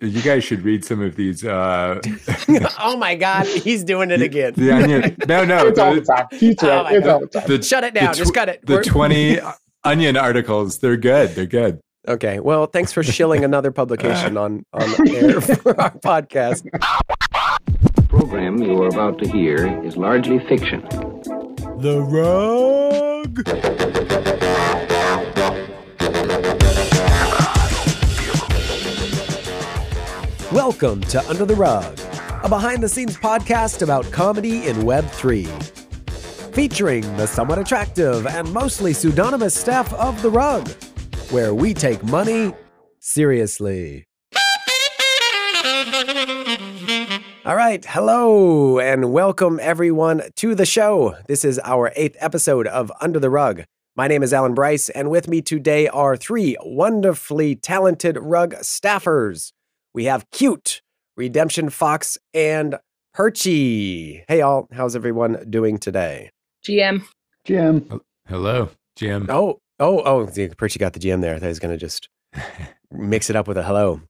You guys should read some of these. Uh, oh my God, he's doing it again. the onion. No, no. it's all the The, time. He's Oh right. my It's all the time. the, Shut it down. the Just tw- cut it. the We're- 20 onion articles. They're good. They're good. Okay. Well, thanks for shilling another publication on on air for our podcast. The program you are about to hear is largely fiction. The rug. Welcome to Under the Rug, a behind the scenes podcast about comedy in Web3. Featuring the somewhat attractive and mostly pseudonymous staff of The Rug, where we take money seriously. All right. Hello and welcome everyone to the show. This is our eighth episode of Under the Rug. My name is Alan Bryce, and with me today are three wonderfully talented rug staffers. We have Cute, Redemption Fox, and Perchy. Hey, all. How's everyone doing today? GM. GM. Hello, Jim. Oh, oh, oh. see, Perchy got the GM there. I thought he was going to just mix it up with a hello.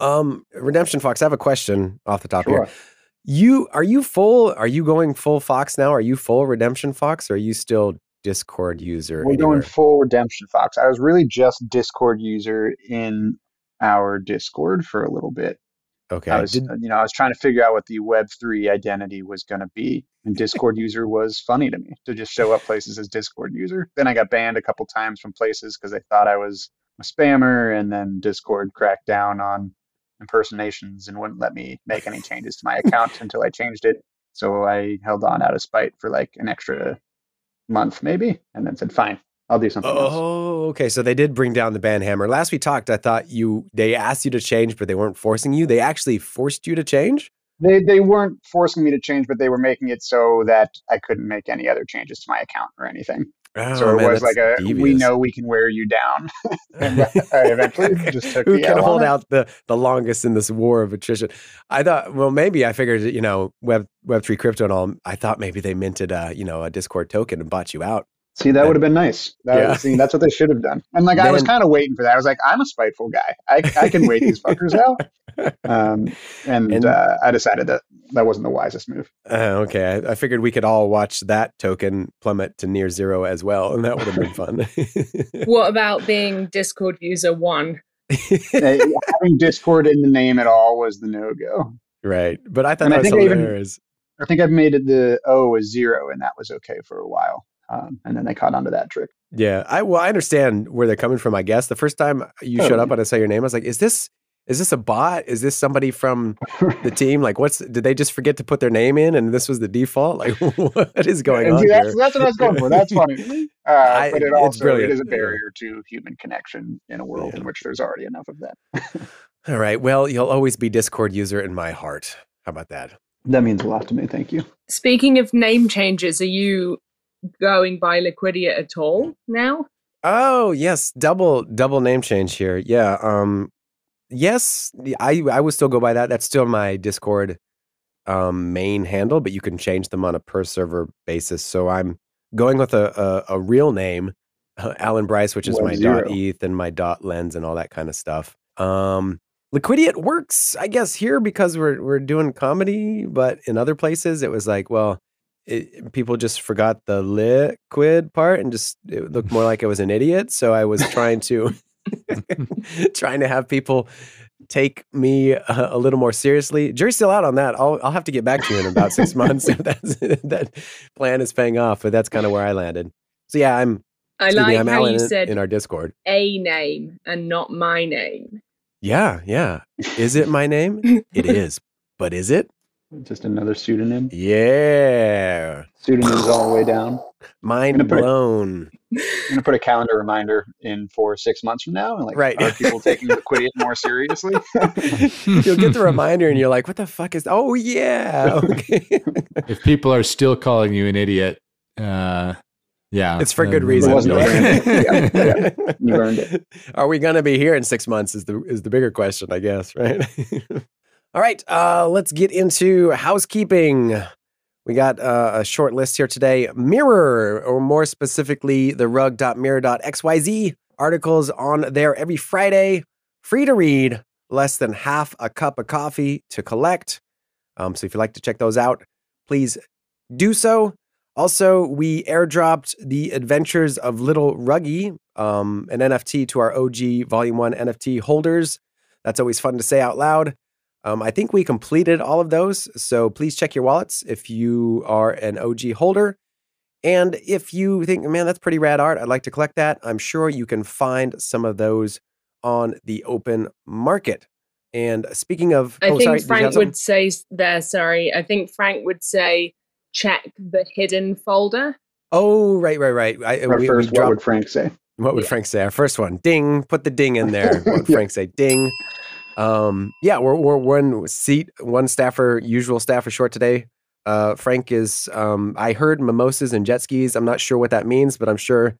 Um, Redemption Fox, I have a question off the top here. Sure. You are you full? Are you going full Fox now? Are you full Redemption Fox? Or are you still Discord user? We're anywhere? going full Redemption Fox. I was really just Discord user in our Discord for a little bit. okay. I was, Did- you know, I was trying to figure out what the Web three identity was going to be, and Discord user was funny to me to just show up places as Discord user. Then I got banned a couple times from places because they thought I was a spammer, and then Discord cracked down on impersonations and wouldn't let me make any changes to my account until I changed it. So I held on out of spite for like an extra month, maybe, and then said, "Fine, I'll do something else." oh, okay. So they did bring down the ban hammer. Last we talked, I thought you they asked you to change, but they weren't forcing you. They actually forced you to change. They they weren't forcing me to change, but they were making it so that I couldn't make any other changes to my account or anything. Oh, so it man, was like a we know we can wear you down. and I eventually just took Who the can hold out the, the longest in this war of attrition? I thought, well, maybe I figured, you know, Web Web three crypto and all. I thought maybe they minted a, you know, a Discord token and bought you out. See, that would have been nice. That, Yeah. see, that's what they should have done. And like I was kind of waiting for that. I was like, I'm a spiteful guy. I I can wait these fuckers out. Um, and And- uh, I decided that that wasn't the wisest move. Uh, okay, I, I figured we could all watch that token plummet to near zero as well, and that would have been fun. What about being Discord user one? Having Discord in the name at all was the no go. right, but I thought And I was think I even- I think I've made it the O a zero, and that was okay for a while. Um, and then they caught on to that trick. Yeah, I well, I understand where they're coming from. I guess the first time you showed up Totally. and I saw your name, I was like, "Is this is this a bot? Is this somebody from the team? Like, what's did they just forget to put their name in and this was the default? Like, what is going And on see, that's, here?" that's what I was going for. That's funny. Uh, I- but it it's also brilliant. it is a barrier to human connection in a world Yeah. in which there's already enough of that. All right, well, you'll always be Discord user in my heart. How about that? That means a lot to me. Thank you. Speaking of name changes, are you going by Liquidiate at all now? Oh yes, double double name change here. Yeah. Um. Yes, I I would still go by that. That's still my Discord um main handle, but you can change them on a per server basis. So I'm going with a a, a real name, uh, Alan Bryce, which is Web my zero. dot ETH and my dot lens and all that kind of stuff. Um. Liquidiate works, I guess, here because we're we're doing comedy, but in other places it was like, well, it, people just forgot the liquid part and just it looked more like I was an idiot. So I was trying to trying to have people take me a, a little more seriously. Jury's still out on that. I'll I'll have to get back to you in about six months if that's that plan is paying off. But that's kind of where I landed. So yeah, I'm. I excuse me, like I'm how Alan you said in our Discord. a name and not my name. Yeah, yeah. Is it my name? it is. But is it? Just another pseudonym. Yeah. Pseudonyms all the way down. Mind gonna put- blown. I'm gonna put a calendar reminder in for six months from now, and like, Right. are people taking the Liquidiate more seriously? You'll get the reminder and you're like, what the fuck is oh yeah. Okay. if people are still calling you an idiot, uh, yeah, It's for good then- reason. It Yeah. yeah, You earned it. Are we gonna be here in six months? Is the is the bigger question, I guess, right? All right, uh, let's get into housekeeping. We got uh, a short list here today. Mirror, or more specifically, the rug.mirror.xyz articles on there every Friday, free to read less than half a cup of coffee to collect. Um, so if you'd like to check those out, please do so. Also, we airdropped the Adventures of Little Ruggy, um, an NFT to our OG Volume 1 NFT holders. That's always fun to say out loud. Um, I think we completed all of those. So please check your wallets if you are an OG holder. And if you think, man, that's pretty rad art, I'd like to collect that, I'm sure you can find some of those on the open market. And speaking of, I oh, think sorry, did you have Frank would say there, sorry. I think Frank would say check the hidden folder. Oh, right, right, right. I, Our we, we first, what would Frank say? What would Yeah. Frank say? Our first one, ding. Put the ding in there. What would Yeah. Frank say? Ding. Um, yeah, we're we're one seat, one staffer, usual staffer short today. Uh, Frank is. Um, I heard mimosas and jet skis. I'm not sure what that means, but I'm sure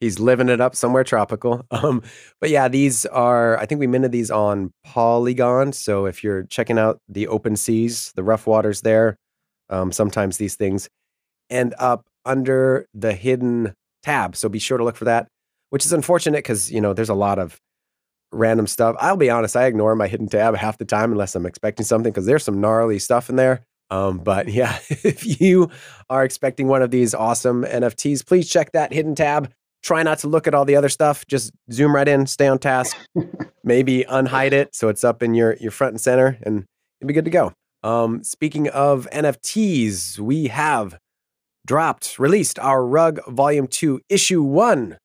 he's living it up somewhere tropical. Um, but yeah, these are. I think we minted these on Polygon. So if you're checking out the open seas, the rough waters there, um, sometimes these things end up under the hidden tab. So be sure to look for that which is unfortunate because you know there's a lot of random stuff. I'll be honest, I ignore my hidden tab half the time unless I'm expecting something because there's some gnarly stuff in there. Um, but yeah, if you are expecting one of these awesome NFTs, please check that hidden tab. Try not to look at all the other stuff. Just zoom right in, stay on task. Maybe unhide it so it's up in your your front and center, and you'll be good to go. Um, speaking of NFTs, we have dropped, released our Rug Volume 2, Issue 1.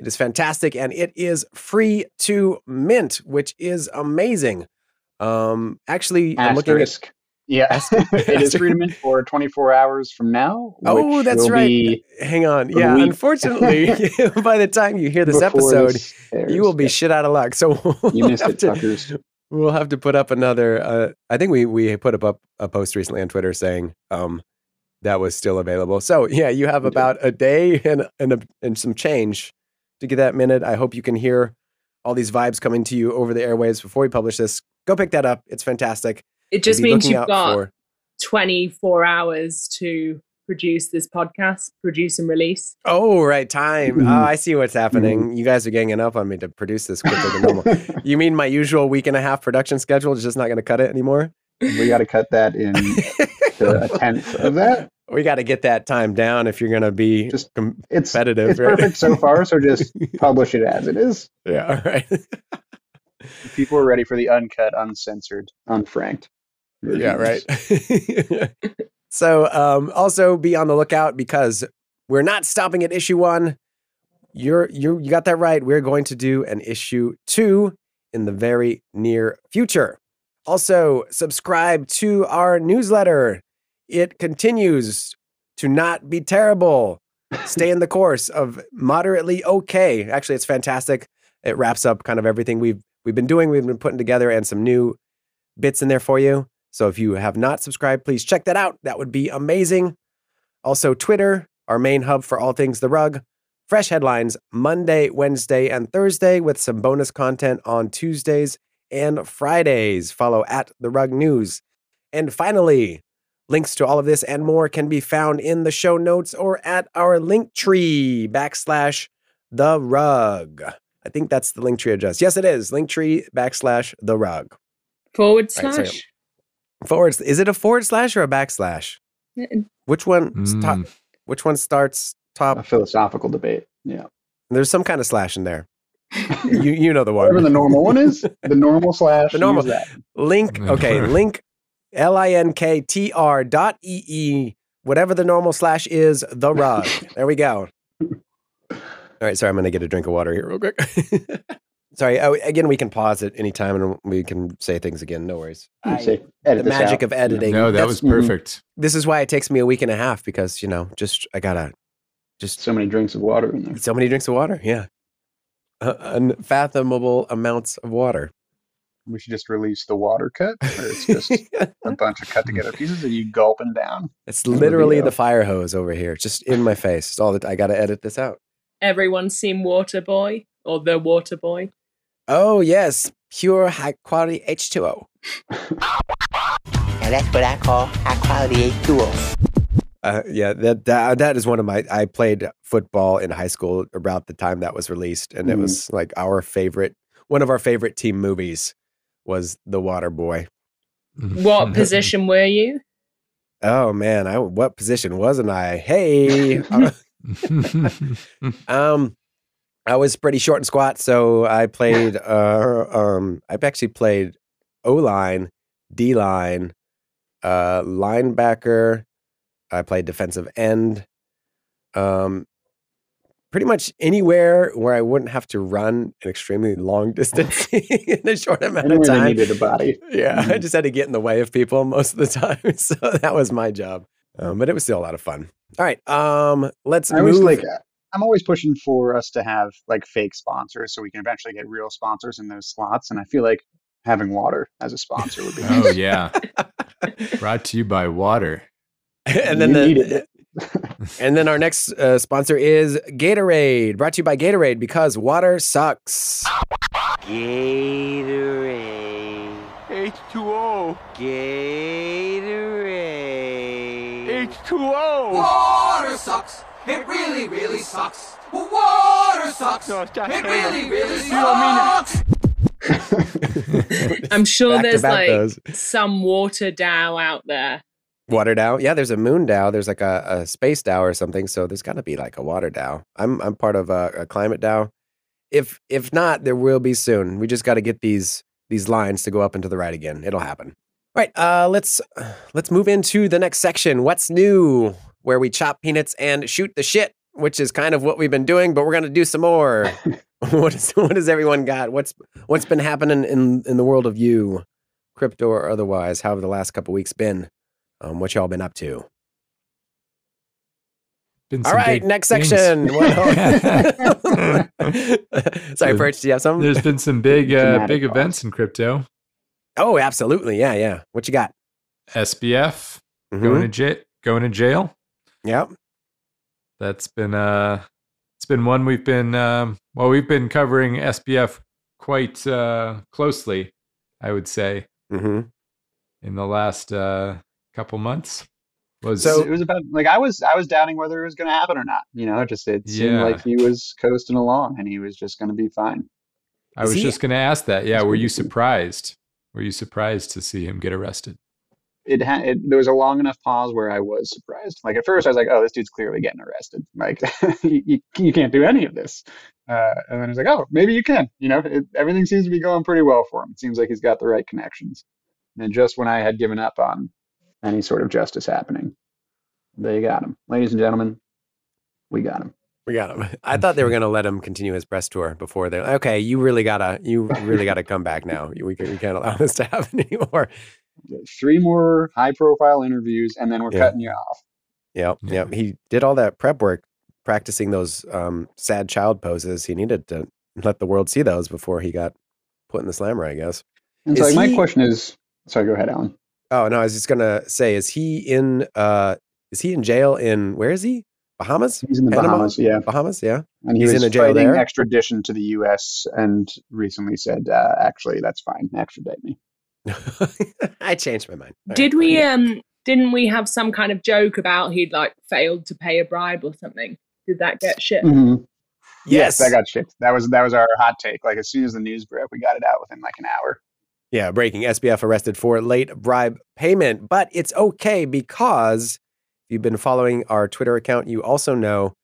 It is fantastic and it is free to mint, which is amazing. Um, actually, I'm looking at. Asterisk. Yeah, it is free to mint for 24 hours from now. Oh, which that's will right. be Hang on. Yeah, unfortunately, by the time you hear this before episode, this you will be shit out of luck. So we'll You missed have it. We'll have to put up another. Uh, I think we we put up a, a post recently on Twitter saying um, that was still available. So yeah, you have about a day and and, a, and some change to get that minute. I hope you can hear all these vibes coming to you over the airwaves before we publish this. Go pick that up. It's fantastic. It just means you've got for- 24 hours to produce this podcast, produce and release. Oh, right, time. Mhm. Oh, I see what's happening. You guys are ganging up on me to produce this quicker than normal. you mean my usual week and a half production schedule is just not going to cut it anymore? we got to cut that in to a tenth of that. We got to get that time down if you're going to be Just- com- It's competitive. it's right? perfect so far. So just publish it as it is. yeah, all right. People are ready for the uncut, uncensored, unfranked. yeah, right. so, um, also be on the lookout because we're not stopping at issue one. You're you you got that right. We're going to do an issue two in the very near future. Also, subscribe to our newsletter. It continues to not be terrible. Stay in the course of moderately okay. Actually, it's fantastic. It wraps up kind of everything we've we've been doing. We've been putting together and some new bits in there for you. So if you have not subscribed, please check that out. That would be amazing. Also, Twitter, our main hub for all things The Rug. Fresh headlines Monday, Wednesday, and Thursday with some bonus content on Tuesdays and Fridays. Follow at The Rug News. And finally, links to all of this and more can be found in the show notes or at our link tree backslash The Rug. I think that's the link tree address. Yes, it is. link tree backslash The Rug. Forward Right, sorry. slash. Forward. Is it a forward slash or a backslash? Which one? s- top- Mm. which one starts top? a philosophical debate. Yeah. There's some kind of slash in there. You you know the Whatever one. the normal one is, the normal slash. The normal- use that. Link. Okay. link. L i n k t r dot e e. Whatever the normal slash is, the rug. There we go. All right. Sorry, I'm gonna get a drink of water here real quick. sorry. Oh, again, we can pause at any time and we can say things again. No worries. I- say, edit the magic out. of editing. No, that That's- was perfect. This is why it takes me a week and a half because you know, just I gotta just So many drinks of water in there. So many drinks of water. Yeah. Uh, unfathomable amounts of water. We should just release the water cut, where it's just a bunch of cut together pieces and you gulping down. it's literally video. the fire hose over here, just in my face. It's all that I got to edit this out. Everyone's seen Water Boy or The Water Boy. Oh, yes. Pure high quality H2O. And that's what I call high quality H2O. Uh, yeah, that, that that is one of my. I played football in high school about the time that was released, and it Mhm. was like our favorite, one of our favorite team movies. Was the water boy. What position were you? Oh man, I what position wasn't I? Hey, uh, um, I was pretty short and squat, so I played. Uh, um, I've actually played O line, D line, uh, linebacker. I played defensive end. Um, pretty much anywhere where I wouldn't have to run an extremely long distance in a short amount of Anywhere they time. needed a body. Yeah, I Mhm. just had to get in the way of people most of the time, so that was my job. Um, but it was still a lot of fun. All right, um, let's I always move. like. I'm always pushing for us to have like fake sponsors, so we can eventually get real sponsors in those slots. And I feel like having water as a sponsor would be. oh nice. yeah. Brought to you by water. and then You the, needed it. and then our next uh, sponsor is Gatorade, brought to you by Gatorade because water sucks. Gatorade. H2O. Gatorade. H2O. Water sucks. It really, really sucks. Water sucks. No, It Taylor. really, really You don't mean it. sucks. I'm sure Back there's like those. some water DAO out there. Water DAO. Yeah, there's a moon DAO. There's like a, a space DAO or something. So there's got to be like a water DAO. I'm I'm part of a, a climate DAO. If if not, there will be soon. We just got to get these these lines to go up and to the right again. It'll happen. All right. Uh, let's let's move into the next section. What's new? Where we chop peanuts and shoot the shit, which is kind of what we've been doing, but we're gonna do some more. what is what has everyone got? What's what's been happening in in the world of you, crypto or otherwise? How have the last couple weeks been? Um, what y'all been up to? Been All some right, big next things. section. Sorry, Perch. Do you have something? There's been some big uh, big pause. events in crypto. Oh, absolutely. Yeah, yeah. What you got? SBF Mhm. going to jail. Going to jail. Yep. That's been uh it's been one we've been um well we've been covering SBF quite uh closely, I would say, hmm in the last uh couple months. Was So- it was about like I was I was doubting whether it was going to happen or not. You know, it just it seemed Yeah. like he was coasting along and he was just going to be fine. I Is was he- just going to ask that. Yeah, were you surprised? Were you surprised to see him get arrested? It had it, there was a long enough pause where I was surprised. Like at first, I was like, "Oh, this dude's clearly getting arrested. Like you, you, you can't do any of this." Uh, and then I was like, "Oh, maybe you can." You know, it, everything seems to be going pretty well for him. It seems like he's got the right connections. And just when I had given up on any sort of justice happening, they got him, ladies and gentlemen. We got him. We got him. I thought they were going to let him continue his press tour before they're okay. You really gotta, you really gotta come back now. We, we can't allow this to happen anymore. Three more high-profile interviews, and then we're Yeah. cutting you off. Yep, Yeah. yep. He did all that prep work, practicing those um, sad child poses. He needed to let the world see those before he got put in the slammer. I guess. And so, like, my question is, sorry, go ahead, Alan. Oh no, I was just gonna say, is he in? uh Is he in jail in? Where is he? Bahamas. He's in the Panama? Bahamas, yeah. Bahamas. Yeah. And he He's in a jail fighting there? extradition to the U.S. and recently said, uh, "Actually, that's fine. Extradite me." I changed my mind. All Did right. we um didn't we have some kind of joke about he'd like failed to pay a bribe or something? Did that get shit? Mhm. Yes. that got shit. That was that was our hot take. Like as soon as the news broke, we got it out within like an hour. Yeah, breaking SBF arrested for late bribe payment, but it's okay because if you've been following our Twitter account, you also know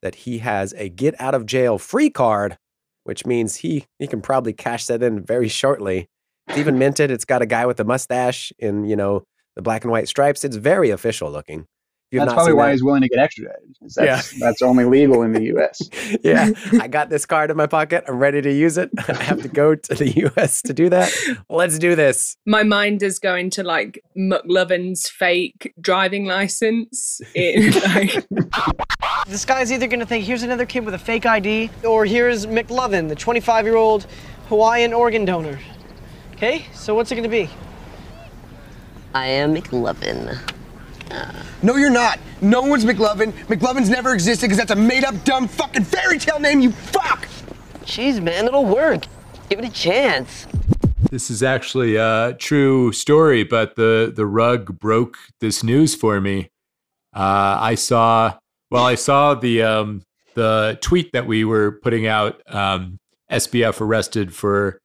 that he has a get out of jail free card, which means he he can probably cash that in very shortly. It's even minted. It's got a guy with a mustache in you know the black and white stripes. It's very official looking. If you've That's probably why that- he's willing to get extradited. That's, Yeah. that's only legal in the U.S. yeah, I got this card in my pocket. I'm ready to use it. I have to go to the U.S. to do that. Let's do this. My mind is going to like McLovin's fake driving license. In, like, This guy's either gonna think here's another kid with a fake ID, or here's McLovin, the 25 year old Hawaiian organ donor. Okay, so what's it gonna be? I am McLovin. No, you're not. No one's McLovin. McLovin's never existed because that's a made up, dumb fucking fairy tale name, you fuck! Jeez, man, it'll work. Give it a chance. This is actually a true story, but the the rug broke this news for me. Uh, I saw well, I saw the um, the tweet that we were putting out. Um, SBF arrested for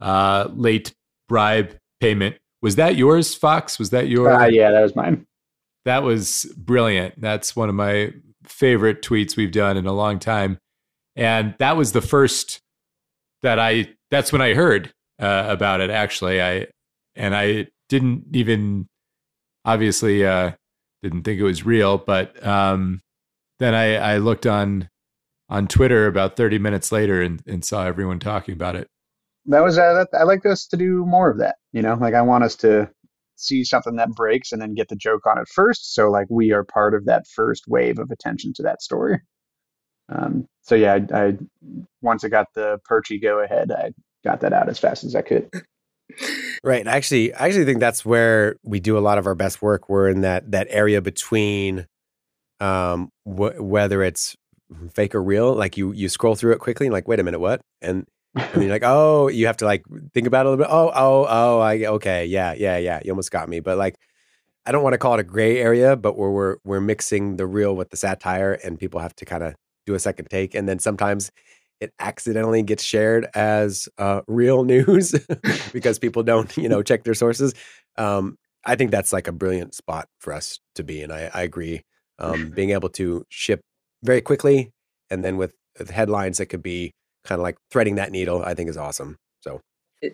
uh, late bribe payment. Was that yours, Fox? Was that your? Uh, yeah, that was mine. That was brilliant. That's one of my favorite tweets we've done in a long time. And that was the first that I, that's when I heard uh, about it, actually. I, and I didn't even, obviously, uh, didn't think it was real, but um, then I, I looked on, on Twitter about 30 minutes later and, and saw everyone talking about it. That was, uh, that, I like us to do more of that. You know, like I want us to see something that breaks and then get the joke on it first. So like we are part of that first wave of attention to that story. Um, so yeah, I, I once I got the Perchy go ahead, I got that out as fast as I could. Right. Actually, I actually think that's where we do a lot of our best work. We're in that that area between um, wh- whether it's fake or real. Like you you scroll through it quickly, and like, wait a minute, what? And and you're like, oh, you have to like think about it a little bit. Oh, oh, oh, I okay, yeah, yeah, yeah. You almost got me, but like, I don't want to call it a gray area, but where we're we're mixing the real with the satire, and people have to kind of do a second take, and then sometimes it accidentally gets shared as uh, real news because people don't, you know, check their sources. Um, I think that's like a brilliant spot for us to be, and I, I agree. Um, being able to ship very quickly, and then with, with headlines that could be kind of like threading that needle, I think is awesome. So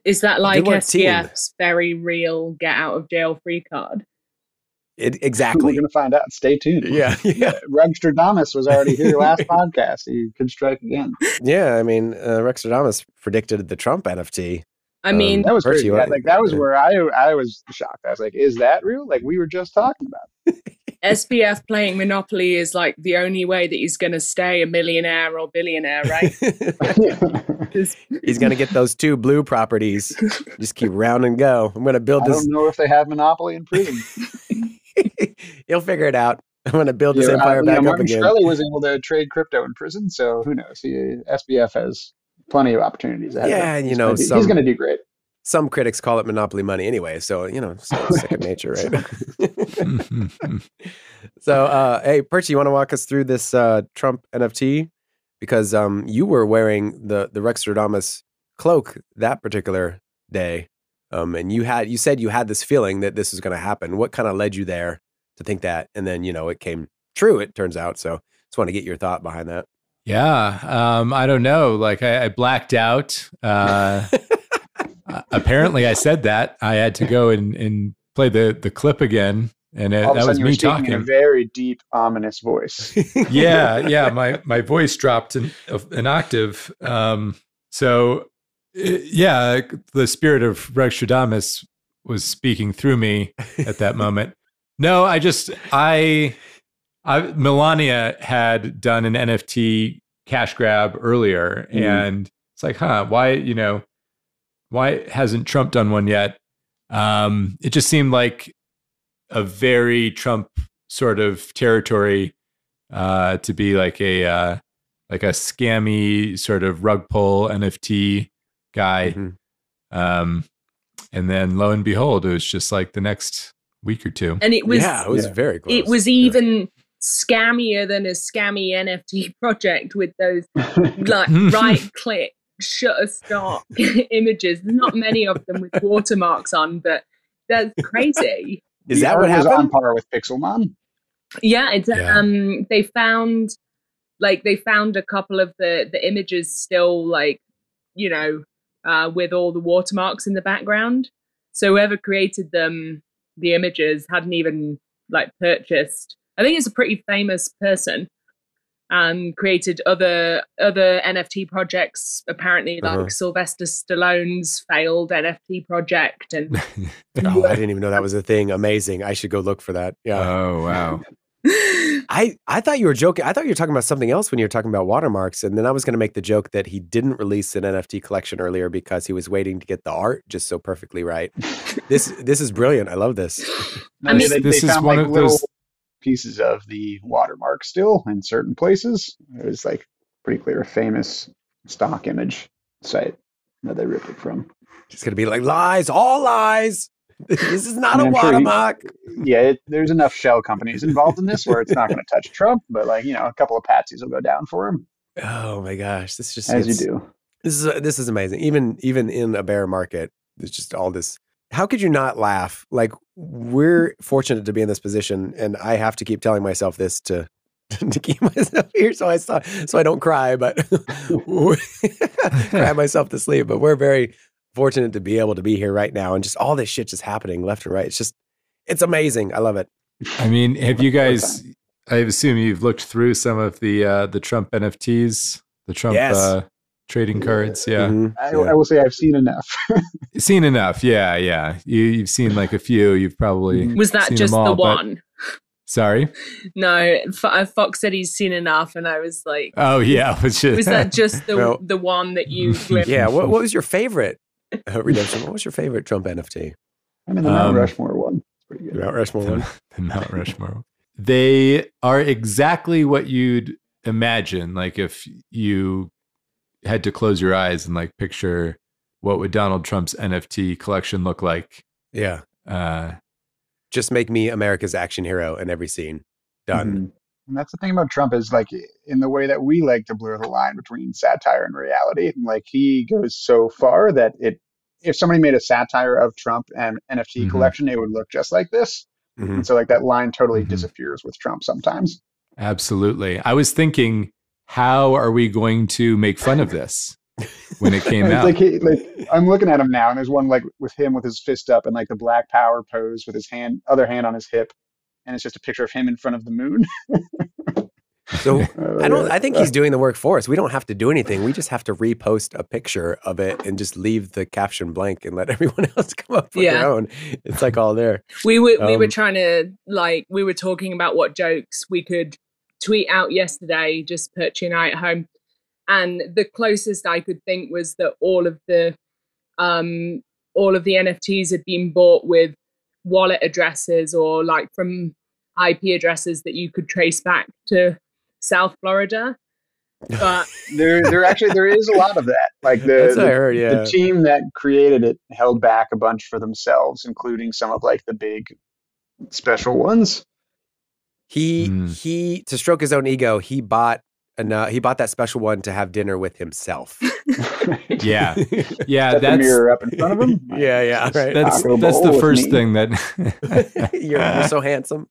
Is that like work, team. SBF's very real get out of jail free card? it exactly. We're going to find out. Stay tuned. Yeah, yeah, Rugstradamus was already here last podcast. He could strike again. yeah. I mean, uh, Rugstradamus predicted the Trump NFT. I Um, mean, That was Perchy, crazy. Yeah, like that was where I I was shocked. I was like, "Is that real?" Like we were just talking about. SBF playing Monopoly is like the only way that he's going to stay a millionaire or billionaire, right? He's gonna get those two blue properties. Just keep round and go. I'm gonna build I this. don't know if they have monopoly in prison. He'll figure it out. I'm gonna build this Yeah, uh, empire know, back up Martin again. Shkreli was able to trade crypto in prison, so who knows? He, SBF has plenty of opportunities. ahead of Yeah, him. and you know, gonna do- some- he's going to do great. Some critics call it monopoly money anyway, so you know, so second nature, right? so, uh, hey, Perchy, you want to walk us through this uh, Trump NFT because um, you were wearing the the Rugstradamus cloak that particular day, um, and you had you said you had this feeling that this was going to happen. What kind of led you there to think that? And then you know it came true. It turns out. So, just want to get your thought behind that. Yeah, um, I don't know. Like I, I blacked out. Uh, uh, apparently, I said that. I had to go and, and play the the clip again, and it, All of a that was sudden, you were me talking in a very deep, ominous voice. yeah, yeah. My my voice dropped an, an octave. Um, so uh, yeah, the spirit of Rugstradamus was speaking through me at that moment. No, I just I, I Melania had done an NFT cash grab earlier, Mhm. and it's like, huh, why you know, why hasn't Trump done one yet? Um, it just seemed like a very Trump sort of territory uh, to be like a uh, like a scammy sort of rug pull NFT guy. Mhm. Um, and then lo and behold, it was just like the next week or two. and it was yeah, it was yeah. very close. it was Yeah. even scammier than a scammy NFT project with those like right click shutterstock images. There's not many of them with watermarks on, but that's crazy. Is The that what art was on par with Pixelmon? Yeah, it's Yeah. um they found like they found a couple of the the images still like you know uh with all the watermarks in the background. So whoever created them the images hadn't even like purchased. I think it's a pretty famous person and created other other NFT projects apparently like Uh-huh. Sylvester Stallone's failed NFT project and Oh, I didn't even know that was a thing. Amazing. I should go look for that. Yeah. Oh wow! I, I thought you were joking. I thought you were talking about something else when you were talking about watermarks. And then I was going to make the joke that he didn't release an NFT collection earlier because he was waiting to get the art just so perfectly right. this this is brilliant. I love this. I mean- they, This they is one like of little those- pieces of the watermark still in certain places. It was like pretty clear, a famous stock image site that they ripped it from. It's going to be like lies, all lies. This is not I a I'm sure watermark. Yeah, it, there's enough shell companies involved in this where it's not going to touch Trump, but like you know, a couple of patsies will go down for him, Oh my gosh, this just as you do. This is this is amazing. Even even in a bear market, there's just all this. How could you not laugh? Like we're fortunate to be in this position, and I have to keep telling myself this to to keep myself here, so I stop, so I don't cry, but cry myself to sleep. But we're very fortunate to be able to be here right now, and just all this shit just happening left and right. It's just it's amazing. I love it. I mean, have you guys? I assume you've looked through some of the uh, the Trump NFTs, the Trump Yes. uh, trading cards. Yeah, Mhm. I, Yeah. I will say I've seen enough. seen enough. Yeah, yeah. You you've seen like a few. You've probably Mhm. Was that seen just all, the but- one? Sorry. No, uh, Fox said he's seen enough, and I was like, Oh yeah. Was, was that just the Well- the one that you? Yeah. What, what was your favorite uh, redemption? What was your favorite Trump NFT? I'm in the Mount Um, Rushmore one. Pretty good. Mount Rushmore one. the Mount Rushmore. They are exactly what you'd imagine. Like if you had to close your eyes and like picture what would Donald Trump's NFT collection look like. Yeah. Uh, Just make me America's action hero in every scene. Done. Mhm. And that's the thing about Trump is like in the way that we like to blur the line between satire and reality. And like he goes so far that it, if somebody made a satire of Trump and NFT Mhm. collection, it would look just like this. Mhm. And so like that line totally Mhm. disappears with Trump sometimes. absolutely. I was thinking, how are we going to make fun of this when it came out? like he, like I'm looking at him now, and there's one like with him with his fist up and like the Black Power pose with his hand, other hand on his hip, and it's just a picture of him in front of the moon. So Uh, I don't. I think he's doing the work for us. We don't have to do anything. We just have to repost a picture of it and just leave the caption blank and let everyone else come up with Yeah. their own. It's like all there. We were we were Um, trying to like we were talking about what jokes we could tweet out yesterday, just Perchy and I at home, and the closest I could think was that all of the um all of the NFTs had been bought with wallet addresses or like from IP addresses that you could trace back to South Florida. But there there actually there is a lot of that. Like the, That's what I the, heard. Yeah. the team that created it held back a bunch for themselves, including some of like the big special ones. He Mm. he to stroke his own ego. He bought enough. He bought that special one to have dinner with himself. yeah, yeah. Set the That's mirror up in front of him. yeah, yeah. Right. that's that's the first me. thing that you're, you're so handsome.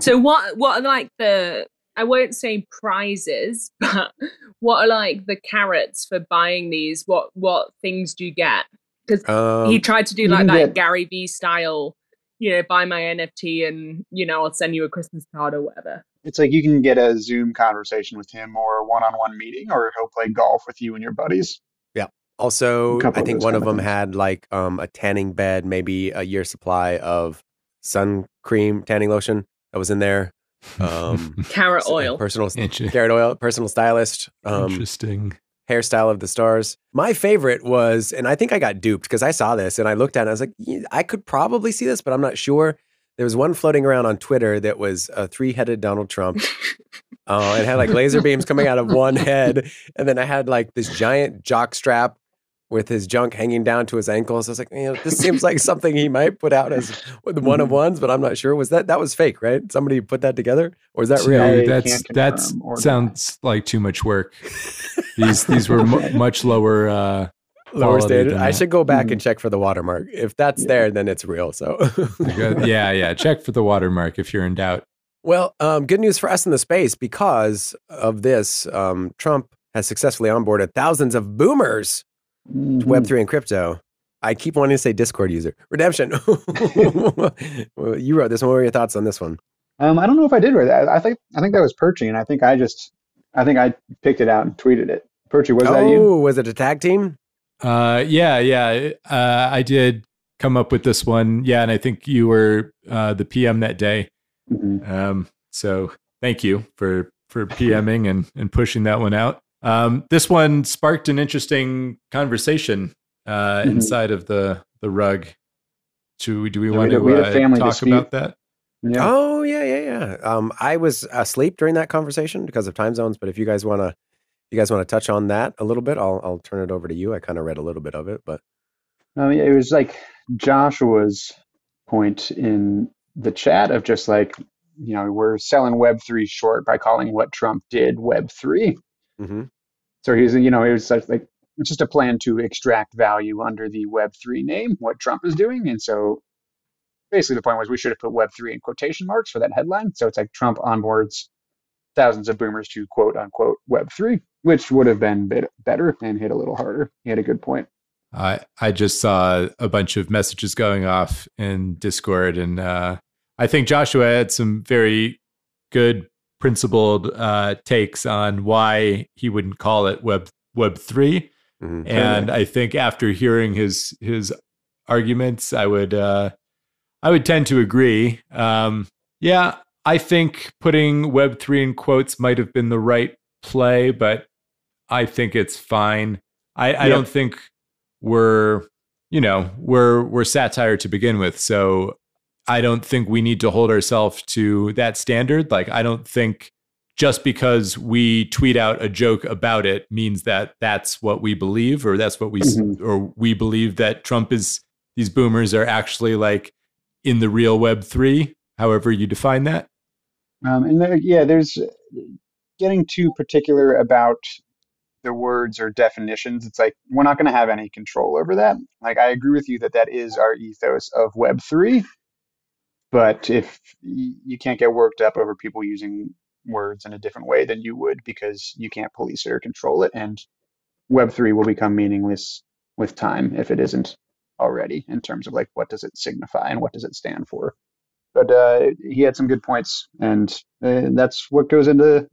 so what what are like the I won't say prizes, but what are like the carrots for buying these? What what things do you get? Because Um, he tried to do like that get- Gary V style, you know, buy my NFT and you know I'll send you a Christmas card or whatever. It's like you can get a Zoom conversation with him or a one-on-one meeting, or he'll play golf with you and your buddies. Yeah. Also, I think those one of of them things. had like um, a tanning bed, maybe a year supply of sun cream, tanning lotion that was in there. Um, Carrot oil. personal carrot oil, personal stylist, um, interesting. Hairstyle of the stars. My favorite was, and I think I got duped because I saw this and I looked at it and I was like, "Yeah, I could probably see this, but I'm not sure. There was one floating around on Twitter that was a three headed Donald Trump. Uh, it had like laser beams coming out of one head. And then I had like this giant jock strap with his junk hanging down to his ankles. I was like, you know, this seems like something he might put out as with one of ones, but I'm not sure. Was that that was fake, right? Somebody put that together, or is that real? I that's can't that's confirm or deny. sounds like too much work. These these were mu much lower. Uh, Lower standard. I should go back and check for the watermark. If that's there, then it's real. So, yeah, yeah. Check for the watermark if you're in doubt. well, um, good news for us in the space because of this. Um, Trump has successfully onboarded thousands of boomers to Mhm. Web3 and crypto. I keep wanting to say Discord user. Redemption. You wrote this one. What were your thoughts on this one? Um, I don't know if I did write that. I think I think that was Perchy, and I think I just I think I picked it out and tweeted it. Perchy, was that you? oh, was it a tag team? Uh, yeah, yeah. Uh, I did come up with this one. Yeah, and I think you were uh, the PM that day. Mhm. Um, so thank you for for PMing and and pushing that one out. Um, this one sparked an interesting conversation uh, Mhm. inside of the the rug. Do we do we Yeah, we want had- to we had a uh, family talk dispute. about that? Yeah. Oh yeah, yeah, yeah. Um, I was asleep during that conversation because of time zones. But if you guys want to, you guys want to touch on that a little bit, I'll I'll turn it over to you. I kind of read a little bit of it, but I mean, it was like Joshua's point in the chat of just like, you know, we're selling Web3 short by calling what Trump did Web3. Hmm So he's, you know, it was such like it's just a plan to extract value under the Web3 name, what Trump is doing. And so basically the point was we should have put Web3 in quotation marks for that headline. So it's like Trump onboards thousands of boomers to quote unquote Web3, which would have been bit better and hit a little harder. He had a good point. I I just saw a bunch of messages going off in Discord, and uh, I think Joshua had some very good principled uh, takes on why he wouldn't call it Web Web 3 Mhm. and I think after hearing his his arguments, I would uh, I would tend to agree. Um, yeah, I think putting Web three in quotes might have been the right play, but I think it's fine. I, I Yeah. don't think we're you know we're we're satire to begin with, so I don't think we need to hold ourselves to that standard. Like I don't think just because we tweet out a joke about it means that that's what we believe or that's what we s Mhm. or we believe that Trump is these boomers are actually like in the real web 3 however you define that Um, and there, yeah, there's getting too particular about the words or definitions. It's like we're not going to have any control over that. Like I agree with you that that is our ethos of Web three, but if you can't get worked up over people using words in a different way than you would because you can't police it or control it, and Web three will become meaningless with time if it isn't already in terms of like what does it signify and what does it stand for but uh, he had some good points, and uh, that's what goes into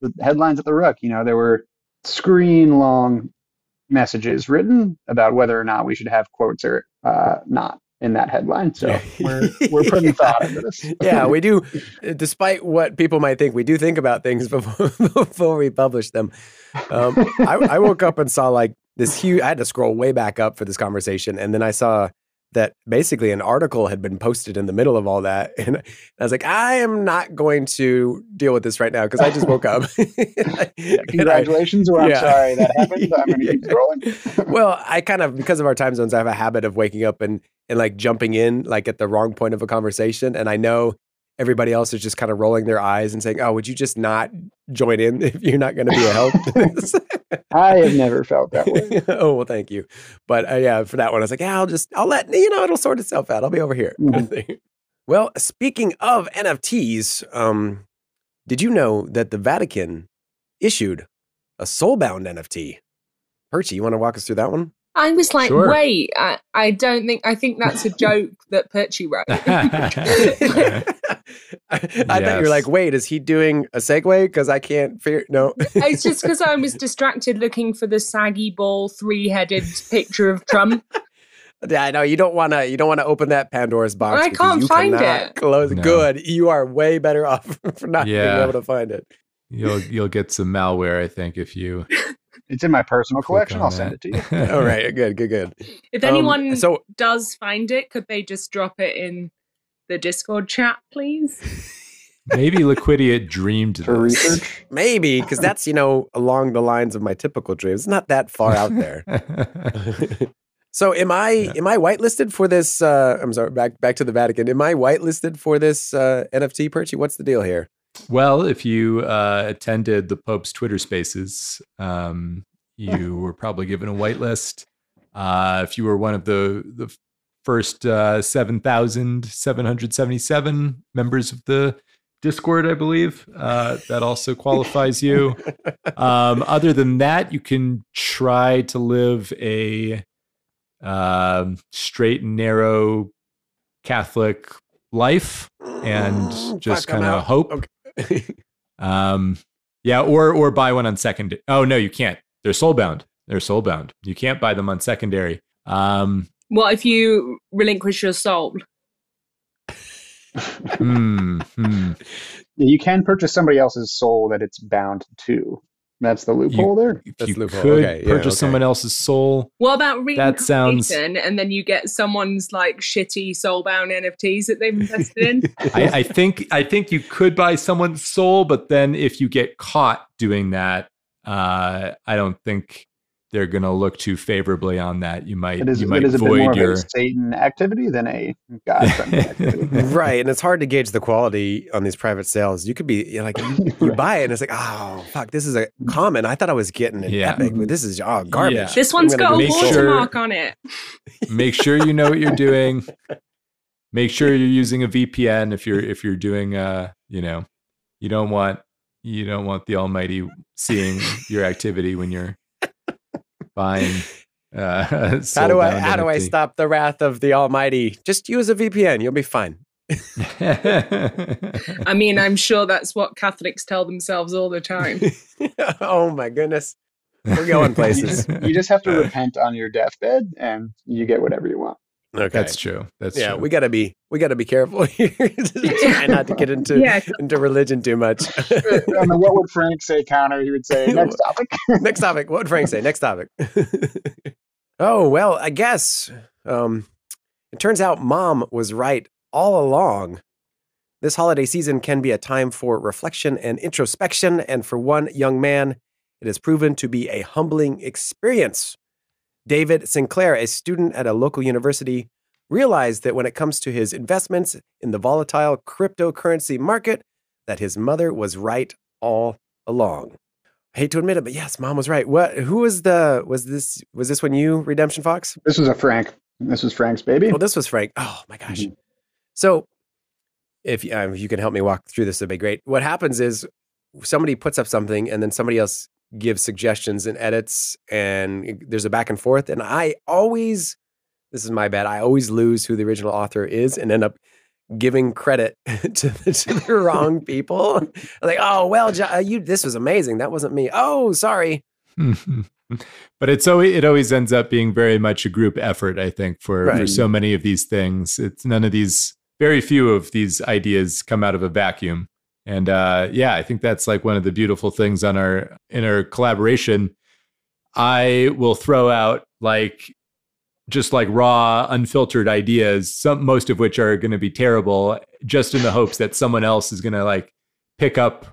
the headlines at the Rug. You know, there were screen long messages written about whether or not we should have quotes or uh, not in that headline. So we're we're putting thought into this. yeah, we do. Despite what people might think, we do think about things before before we publish them. Um, I, I woke up and saw like this huge. I had to scroll way back up for this conversation, and then I saw that basically an article had been posted in the middle of all that, and I was like, I am not going to deal with this right now because I just woke up. And I- Congratulations, or I'm Yeah. sorry that happened. I'm going to keep scrolling. well, I kind of because of our time zones, I have a habit of waking up and and like jumping in like at the wrong point of a conversation, and I know everybody else is just kind of rolling their eyes and saying, "Oh, would you just not join in if you're not going to be a help?" I have never felt that way. oh well, thank you. But uh, yeah, for that one, I was like, "Yeah, I'll just I'll let you know it'll sort itself out. I'll be over here." thing. Well, speaking of NFTs, um, did you know that the Vatican issued a soulbound NFT? Perchy, you want to walk us through that one? I was like, Sure. wait, I, I don't think, I think that's a joke that Perchy wrote. I, I thought you were like, wait, is he doing a segue? Because I can't figure. No, it's just because I was distracted looking for the saggy ball three headed picture of Trump. yeah, I know you don't want to. You don't want to open that Pandora's box. I can't you find it. Close. No. Good. You are way better off for not being able to find it. you'll you'll get some malware i think if you It's in my personal collection. I'll send it to you. All right. Good. Good. Good. If Um, anyone so does find it, could they just drop it in the Discord chat, please? maybe liquidiate dreamed For research. maybe because that's you know along the lines of my typical dreams. It's not that far out there. So am I am I whitelisted for this? Uh, I'm sorry, back back to the Vatican. Am I whitelisted for this uh, NFT Perchy? What's the deal here? Well, if you uh, attended the Pope's Twitter Spaces, um, you were probably given a whitelist. Uh, if you were one of the the first uh, seven thousand seven hundred seventy seven members of the Discord, I believe uh, that also qualifies you. Um, other than that, you can try to live a um, straight and narrow Catholic life and just kind of hope. Okay. Um, yeah, or or buy one on second. Oh no, you can't. They're soulbound. They're soulbound. You can't buy them on secondary. Um, What if you relinquish your soul? hmm, hmm. You can purchase somebody else's soul that it's bound to. That's the loophole there. If That's you loophole. could Okay, yeah, purchase okay. someone else's soul, What about That reincarnation? sounds- And then you get someone's like shitty soulbound NFTs that they've invested in. I, I think I think you could buy someone's soul, but then if you get caught doing that, uh, I don't think they're going to look too favorably on that. You might It is, you it might is a bit more void of your a Satan activity than a God friendly activity. right, and it's hard to gauge the quality on these private sales. You could be you're like you, you buy it, and it's like, oh fuck, this is a common. I thought I was getting an Yeah. epic, but this is oh garbage. Yeah. This I'm one's gonna got a do make sure- watermark on it. make sure you know what you're doing. Make sure you're using a VPN if you're if you're doing uh you know you don't want you don't want the Almighty seeing your activity when you're buying. Uh, How do I soul-bound how do I stop the wrath of the Almighty? Just use a VPN. You'll be fine. I mean, I'm sure that's what Catholics tell themselves all the time. oh my goodness, we're going places. you just have to repent on your deathbed and you get whatever you want. Okay, That's true. That's yeah, true. we gotta be we gotta be careful here. Try not to get into Yeah. into religion too much. I don't know, what would Frank say counter? He would say, next topic. Next topic. What would Frank say? Next topic. oh well, I guess. Um, it turns out mom was right all along. This holiday season can be a time for reflection and introspection, and for one young man, it has proven to be a humbling experience. David Sinclair, a student at a local university, realized that when it comes to his investments in the volatile cryptocurrency market, that his mother was right all along. I hate to admit it, but yes, mom was right. What? Who was the? Was this? Was this when you Redemption Fox? This was a Frank. This was Frank's baby. Well, this was Frank. Oh my gosh. Mhm. So, if um, you can help me walk through this, it'd be great. What happens is somebody puts up something, and then somebody else gives suggestions and edits, and there's a back and forth. And I always, this is my bad. I always lose who the original author is, and end up giving credit to the, to the wrong people. Like, oh well, uh, you this was amazing. That wasn't me. Oh, sorry. but it's always it always ends up being very much a group effort. I think for for so many of these things, it's none of these. Very few of these ideas come out of a vacuum, and uh, yeah, I think that's like one of the beautiful things on our in our collaboration. I will throw out like just like raw, unfiltered ideas, some most of which are going to be terrible, just in the hopes that someone else is going to like pick up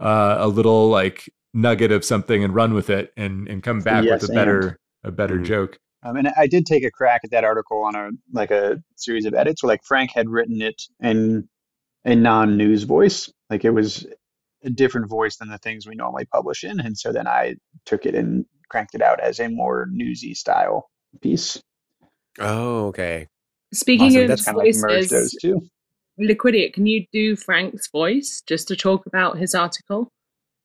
uh, a little like nugget of something and run with it and and come back Yes, with a and. better a better Mhm. joke. Um, and I did take a crack at that article on a like a series of edits where like Frank had written it in a non-news voice, like it was a different voice than the things we normally publish in, and so then I took it and cranked it out as a more newsy style piece. Oh, okay. Speaking Awesome. of That's Kind of like merged those voices, two. Liquidiate, can you do Frank's voice just to talk about his article?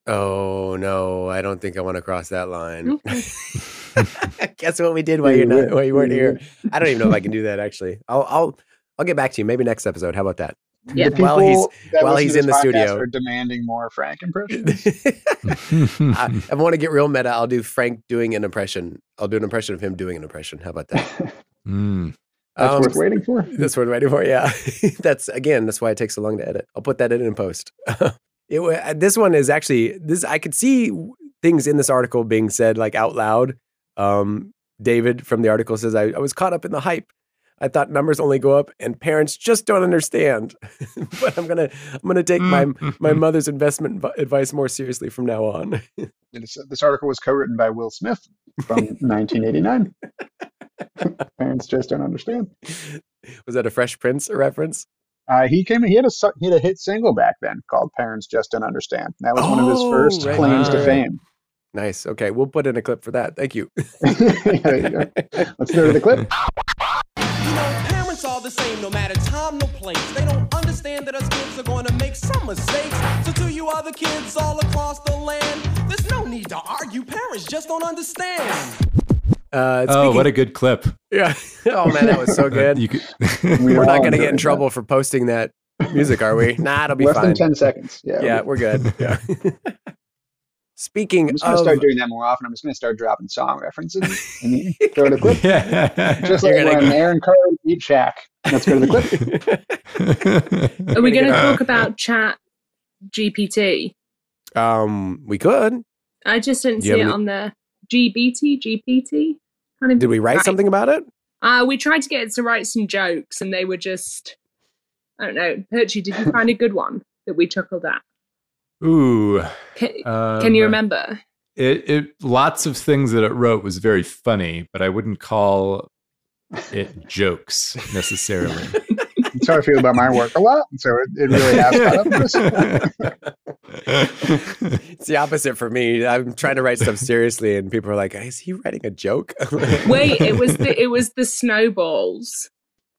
Oh no, I don't think I want to cross that line. Okay. Guess what we did while you're not while you weren't here. I don't even know if I can do that actually. I'll I'll I'll get back to you maybe next episode. How about that? Yeah. The While he's- while he's in the podcast studio. are demanding more Frank impressions. I, I want to get real meta, I'll do Frank doing an impression. I'll do an impression of him doing an impression. How about that? Mm. That's Um, worth waiting for. That's what I'm waiting for. Yeah, that's again. That's why it takes so long to edit. I'll put that in in post. it, this one is actually this. I could see things in this article being said like out loud. Um, David from the article says, I, "I was caught up in the hype. I thought numbers only go up, and parents just don't understand. but I'm gonna I'm gonna take my my mother's investment advice more seriously from now on. This, this article was co-written by Will Smith from 1989. Parents just don't understand. Was that a Fresh Prince reference? Uh, he came. He had a he had a hit single back then called "Parents Just Don't Understand." That was one of his Oh, first right, claims right, to right. fame. Nice. Okay, we'll put in a clip for that. Thank you. there you go. Let's go to the clip. You know, parents are the same no matter time, no place. They don't understand that us kids are going to make some mistakes. So to you other kids all across the land, there's no need to argue. Parents just don't understand. Uh, oh, what a good clip! Yeah. Oh man, that was so good. You could, We We're not going to get in that. trouble for posting that music, are we? Nah, it'll be Less fine. than ten seconds. Yeah. Yeah, we're good. Yeah. Speaking I'm just gonna of, start doing that more often. I'm just gonna start dropping song references and then go to the clip. yeah. Just You're like gonna- when Aaron Carr beat Shaq. Let's go to the clip. Are we gonna going to get- talk about Chat GPT? um, we could. I just didn't you see it any- on the GBT, GPT. Kind of. Did we write Right. something about it? Uh, we tried to get it to write some jokes, and they were just. I don't know. Perchy, did you find a good one that we chuckled at? Ooh. Can, Um, can you remember? it, it lots of things that it wrote was very funny, but I wouldn't call it jokes necessarily. That's how I feel about my work a lot. So it, it really has caught up. It's the opposite for me. I'm trying to write stuff seriously, and people are like, "Is he writing a joke?" Wait, it was the it was the snowballs.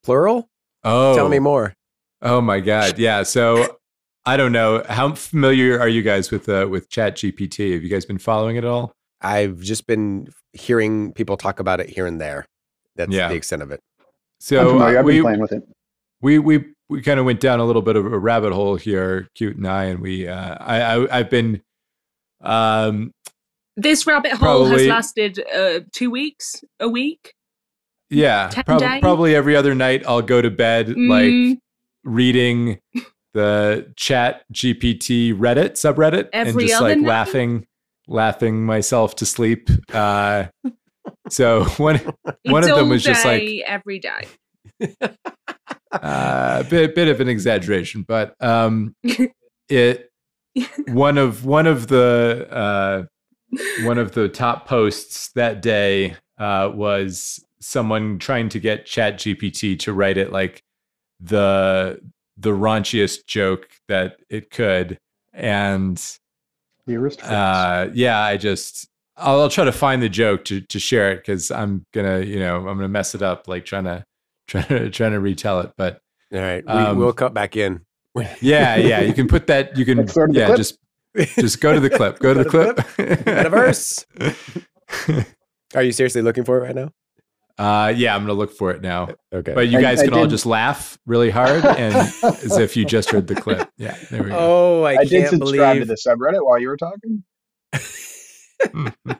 Plural? Oh, Tell me more. Oh my god, yeah. So I don't know how familiar are you guys with uh, with Chat GPT. Have you guys been following it at all? I've just been hearing people talk about it here and there. That's Yeah. the extent of it. I'm So familiar. uh, I've been we playing with it. we we we kind of went down a little bit of a rabbit hole here, cute and I, and we uh, I, I I've been um This rabbit hole has lasted uh, two weeks, a week. yeah prob- probably every other night I'll go to bed Mm. like reading the Chat GPT Reddit subreddit and just like night? laughing laughing myself to sleep. Uh, so one one It's of them was just like every day. uh, a bit, bit of an exaggeration, but um, it one of one of the uh, one of the top posts that day uh, was someone trying to get Chat GPT to write it like the the raunchiest joke that it could, and The aristocrats. uh, yeah, I just I'll, I'll try to find the joke to to share it because I'm gonna you know I'm gonna mess it up like trying to trying to trying to retell it, but. All right, we, Um, we'll cut back in. Yeah, yeah. You can put that. You can. Let's go to the Yeah, clip. just just go to the clip. Go to the clip. Metaverse. Are you seriously looking for it right now? Uh, yeah, I'm gonna look for it now. Okay. But you guys I can all just laugh really hard and as if you just heard the clip. Yeah, there we go. oh, I, I, did can't subscribe believe to the subreddit while you were talking.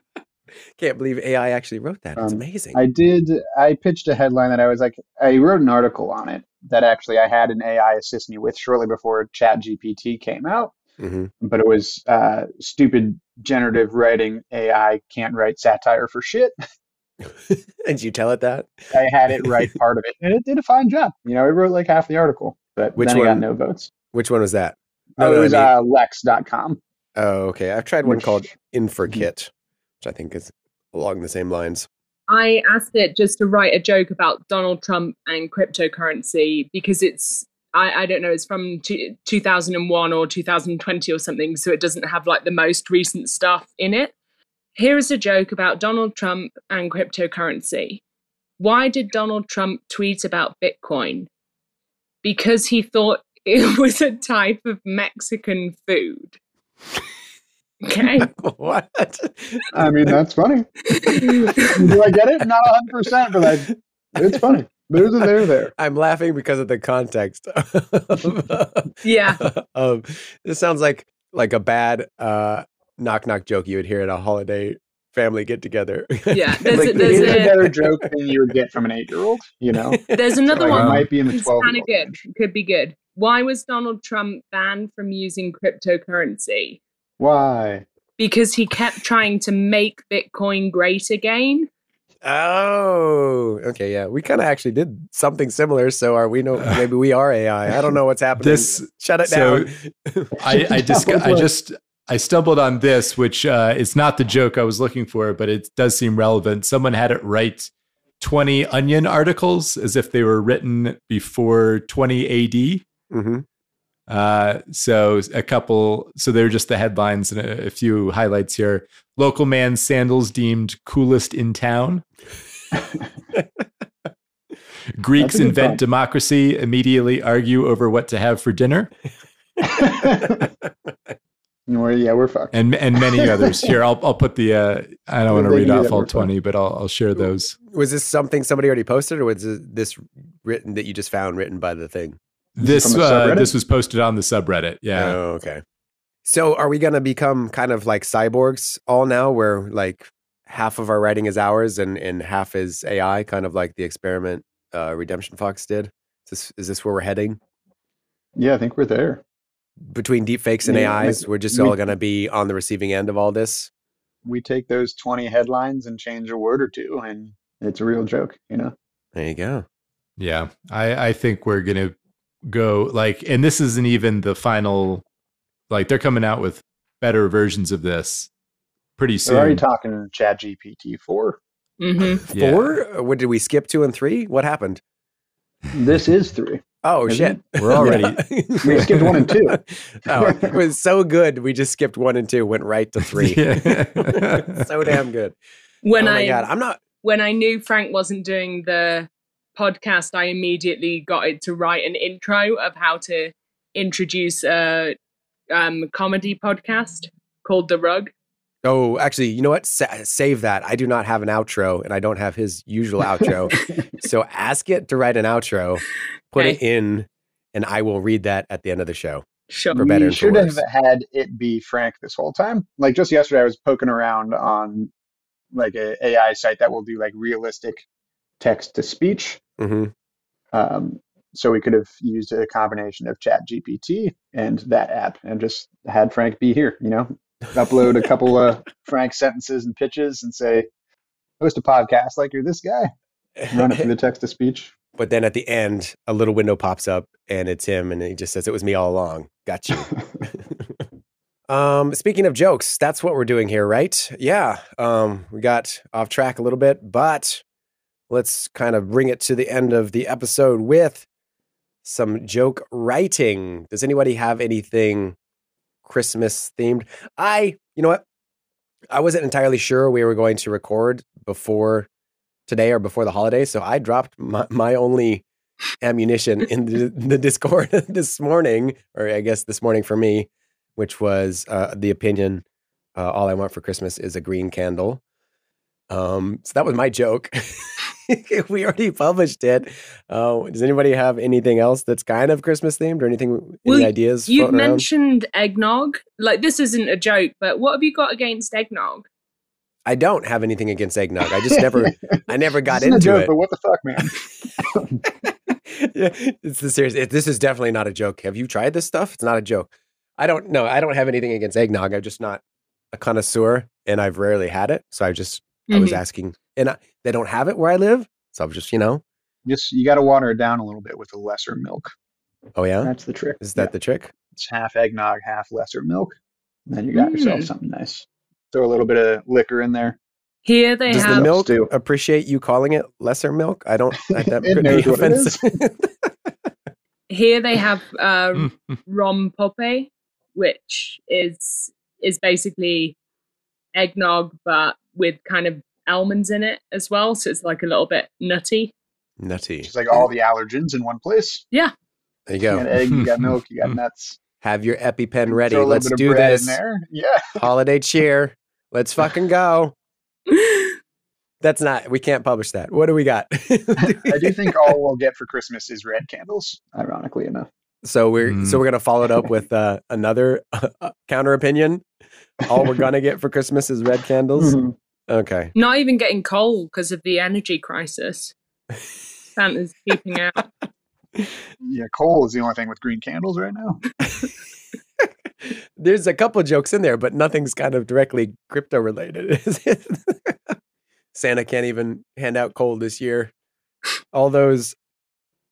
can't believe AI actually wrote that. It's Um, amazing. I did. I pitched a headline that I was like, I wrote an article on it that actually I had an AI assist me with shortly before ChatGPT came out. hmm But it was uh, stupid generative writing AI can't write satire for shit. and you tell it that? I had it write part of it, and it did a fine job. You know, it wrote like half the article, but Which then it got no votes. Which one was that? Oh, no, it I was mean- uh, Lex.com. Oh, okay. I've tried one Which- called Mm-hmm. InferKit, which I think is along the same lines. I asked it just to write a joke about Donald Trump and cryptocurrency because it's I, I don't know it's from two, 2001 or 2020 or something so it doesn't have like the most recent stuff in it. Here is a joke about Donald Trump and cryptocurrency. Why did Donald Trump tweet about Bitcoin? Because he thought it was a type of Mexican food. Okay. what? I mean, that's funny. Do I get it? Not 100%, but I, it's funny. There's a there there. I'm laughing because of the context. Yeah. um, this sounds like like a bad uh, knock knock joke you would hear at a holiday family get together. Yeah, there's a- Like, there's it's a a- better joke than you would get from an eight year old, you know? There's another Like, one. might be in the 12 kind of good. Could be good. Why was Donald Trump banned from using cryptocurrency? Why? Because he kept trying to make Bitcoin great again. oh, okay, yeah. We kind of actually did something similar. So are we? No, maybe we are AI. I don't know what's happening. This shut it so down. I, I just That was I just I stumbled on this, which uh, is not the joke I was looking for, but it does seem relevant. Someone had it write 20 Onion articles as if they were written before 20 AD. hmm Uh, so a couple, so they're just the headlines and a, a few highlights here. Local man sandals deemed coolest in town. Greeks That's a good invent democracy, immediately argue over what to have for dinner, We're, yeah, we're fucked. and and many others. Here, I'll I'll put the. Uh, I don't want to read off all we're fine. twenty, but I'll I'll share those. Was this something somebody already posted, or was this written that you just found written by the thing? This uh, this was posted on the subreddit. Yeah. Oh, okay. So are we going to become kind of like cyborgs all now where like half of our writing is ours and, and half is AI, kind of like the experiment uh, Redemption Fox did? Is this, is this where we're heading? Yeah, I think we're there. Between deepfakes and Yeah, AIs, like, we're just we- all going to be on the receiving end of all this? We take those 20 headlines and change a word or two, and it's a real joke, you know? There you go. Yeah, I, I think we're gonna go like, and this isn't even the final. Like they're coming out with better versions of this, pretty soon. We're already talking Chat GPT four. hmm Yeah. Four? What did we skip two and three? What happened? This is three. Oh Isn't shit! We're already- We skipped one and two. oh, it was so good. We just skipped one and two, went right to three. Yeah. so damn good. When oh my I god, I'm not. when I knew Frank wasn't doing the podcast, I immediately got it to write an intro of how to introduce a um, comedy podcast called The Rug. Oh, actually, you know what? Sa- save that. I do not have an outro, and I don't have his usual outro. so ask it to write an outro, put it in, and I will read that at the end of the show. Sure. For better we and for should have had it be Frank this whole time. Like just yesterday, I was poking around on like a AI site that will do like realistic text to speech. hmm Um, so we could have used a combination of Chat GPT and that app, and just had Frank be here. You know, upload a couple of Frank sentences and pitches, and say, "Host a podcast like you're this guy." Run it through the text to speech. But then at the end, a little window pops up, and it's him, and he just says, "It was me all along. Got you." Um, speaking of jokes, that's what we're doing here, right? Yeah. Um, we got off track a little bit, but let's kind of bring it to the end of the episode with some joke writing. Does anybody have anything Christmas themed? I, you know what? I wasn't entirely sure we were going to record before today or before the holiday, so I dropped my, my only ammunition in the, the Discord this morning, or I guess this morning for me, which was uh, the opinion. Uh, all I want for Christmas is a green candle. Um, so that was my joke. we already published it. Uh, does anybody have anything else that's kind of Christmas themed or anything? Well, any ideas? You've around? mentioned eggnog. Like this isn't a joke, but what have you got against eggnog? I don't have anything against eggnog. I just never, I never got This isn't a into joke, it. But what the fuck, man? yeah, it's the serious. It, this is definitely not a joke. Have you tried this stuff? It's not a joke. I don't know. I don't have anything against eggnog. I'm just not a connoisseur, and I've rarely had it. So I just I was Mhm. asking, and I, they don't have it where I live. So I'm just you know. Just you got to water it down a little bit with a lesser milk. Oh yeah, That's the trick. is that Yeah. the trick? It's half eggnog, half lesser milk. And then you got yourself Mm. something nice. Throw a little bit of liquor in there. Here they Does have the milk stew. appreciate you calling it lesser milk? I don't. I, that It could knows be what it is. offensive. here they have uh, rompope, which is is basically eggnog but with kind of almonds in it as well. So it's like a little bit nutty. Nutty. It's like all the allergens in one place. Yeah. There you go. You got go. egg, you got milk, you got nuts. Have your EpiPen ready. Throw Let's do this. Yeah. Holiday cheer. Let's fucking go. That's not. We can't publish that. What do we got? I do think all we'll get for Christmas is red candles, ironically enough. So we're Mm. so we're gonna follow it up with uh, another counter opinion. All we're gonna get for Christmas is red candles. Mhm. Okay. Not even getting coal because of the energy crisis. Santa's keeping out. Yeah, coal is the only thing with green candles right now. There's a couple jokes in there, but nothing's kind of directly crypto related. Santa can't even hand out coal this year. All those,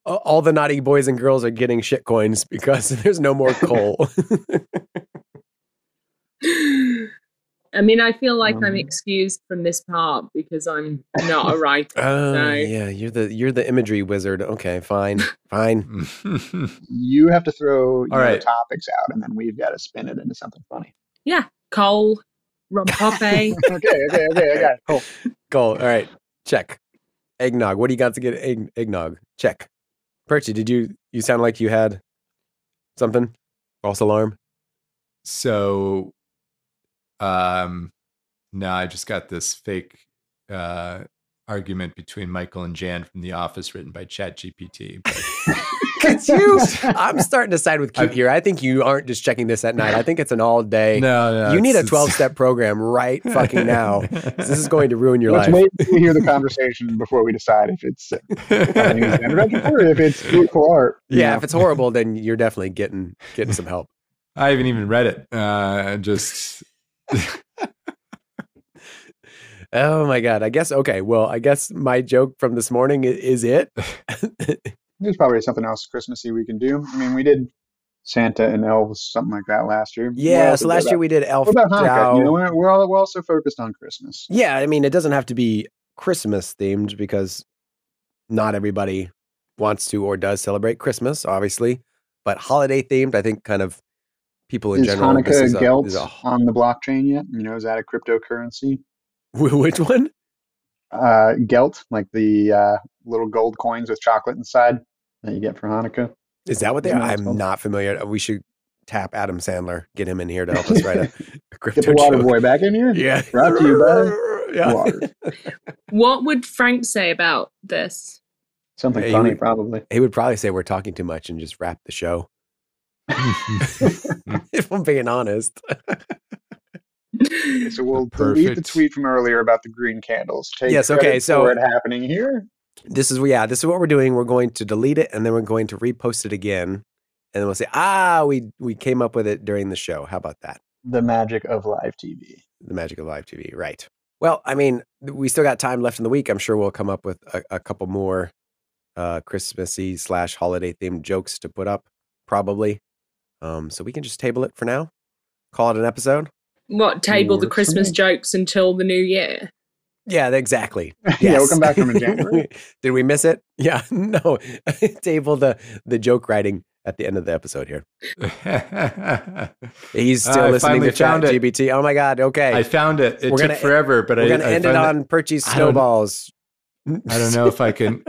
all the naughty boys and girls are getting shit coins because there's no more coal. I mean, I feel like I'm Um, excused from this part because I'm not a writer. Oh so yeah, you're the you're the imagery wizard. Okay, fine, fine. You have to throw you know, right. topics out, and then we've got to spin it into something funny. yeah, coal, rom pope. okay, okay, okay. I got it. Cool. Cool. All right, check. Eggnog. What do you got to get egg, eggnog? Check. Perchy, did you you sound like you had something? False alarm. so, um, no, I just got this fake uh, argument between Michael and Jan from The Office, written by ChatGPT. But Could you? I'm starting to side with cute I- here. I think you aren't just checking this at night. I think it's an all day. no, no, you need a 12 step program right fucking now. This is going to ruin your Let's life. wait until we hear the conversation before we decide if it's news or if it's beautiful art. Yeah, know? if it's horrible, then you're definitely getting getting some help. I haven't even read it. Uh, just Oh my god. I guess okay. Well, I guess my joke from this morning is it. There's probably something else Christmassy we can do. I mean, we did Santa and elves, something like that last year. Yeah, so last year we did Elf What about Hanukkah? You know, we're, we're all we're also focused on Christmas. Yeah, I mean, it doesn't have to be Christmas themed because not everybody wants to or does celebrate Christmas, obviously. But holiday themed, I think, kind of people in Is general. Hanukkah is a- Gelt is a- on the blockchain yet? You know, is that a cryptocurrency? which one? Uh, Gelt, like the uh, little gold coins with chocolate inside that you get for Hanukkah. Is that what they Isn't are? that what it's I'm not familiar. We should tap Adam Sandler, get him in here to help us write a, a crypto Get the water joke. boy back in here. Yeah. Brought to you by Yeah. water. What would Frank say about this? Something He funny, would- probably. He would probably say we're talking too much and just wrap the show. if I'm being honest. Okay, so we'll delete the tweet from earlier about the green candles. Take Yes, okay, so- for it happening here. This is yeah, this is what we're doing. We're going to delete it and then we're going to repost it again. And then we'll say, ah, we we came up with it during the show. How about that? The magic of live TV. The magic of live TV, right? Well, I mean, we still got time left in the week. I'm sure we'll come up with a, a couple more uh, Christmassy slash holiday themed jokes to put up, probably. Um, so we can just table it for now. Call it an episode. What table the Christmas jokes until the new year? Yeah, exactly. Yeah, we'll come back from in January. Did we miss it? Yeah, no. Table the the joke writing at the end of the episode here. He's still I listening finally to Chat found it. GBT. Oh my God. Okay. I found it. It We're took gonna- forever, but We're I, gonna I end it on Perchy's I don't- snowballs. I don't know if I can.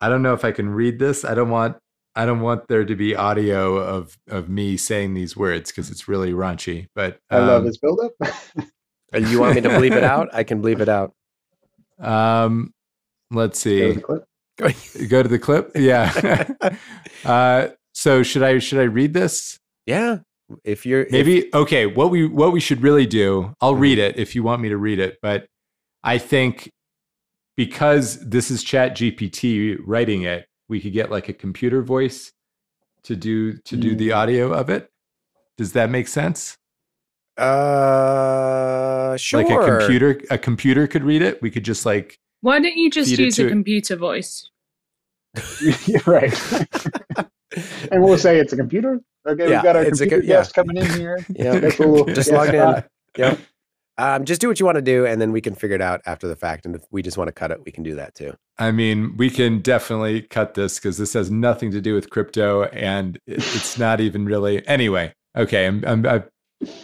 I don't know if I can read this. I don't want. I don't want there to be audio of of me saying these words because it's really raunchy. But I love um, his buildup. Uh, You want me to bleep it out? I can bleep it out. Um, let's see. Go to see. the clip. Go to the clip. Yeah. uh, so should I should I read this? Yeah. If you're if- Maybe okay. What we what we should really do. I'll read Mm-hmm. it if you want me to read it. But I think because this is Chat GPT writing it, we could get like a computer voice to do to do Mm. the audio of it. Does that make sense? uh sure. Like a computer a computer could read it. We could just like Why don't you just use to a it. computer voice? Yeah, right. and we'll say it's a computer. Okay, Yeah, we've got our it's a co- computer yeah. guest coming in here. Yeah. Guess we'll- Just guess, logged in. Yep. Um, just do what you want to do, and then we can figure it out after the fact. And if we just want to cut it, we can do that too. I mean, we can definitely cut this because this has nothing to do with crypto, and it, it's not even really. Anyway, okay, I'm, I'm I've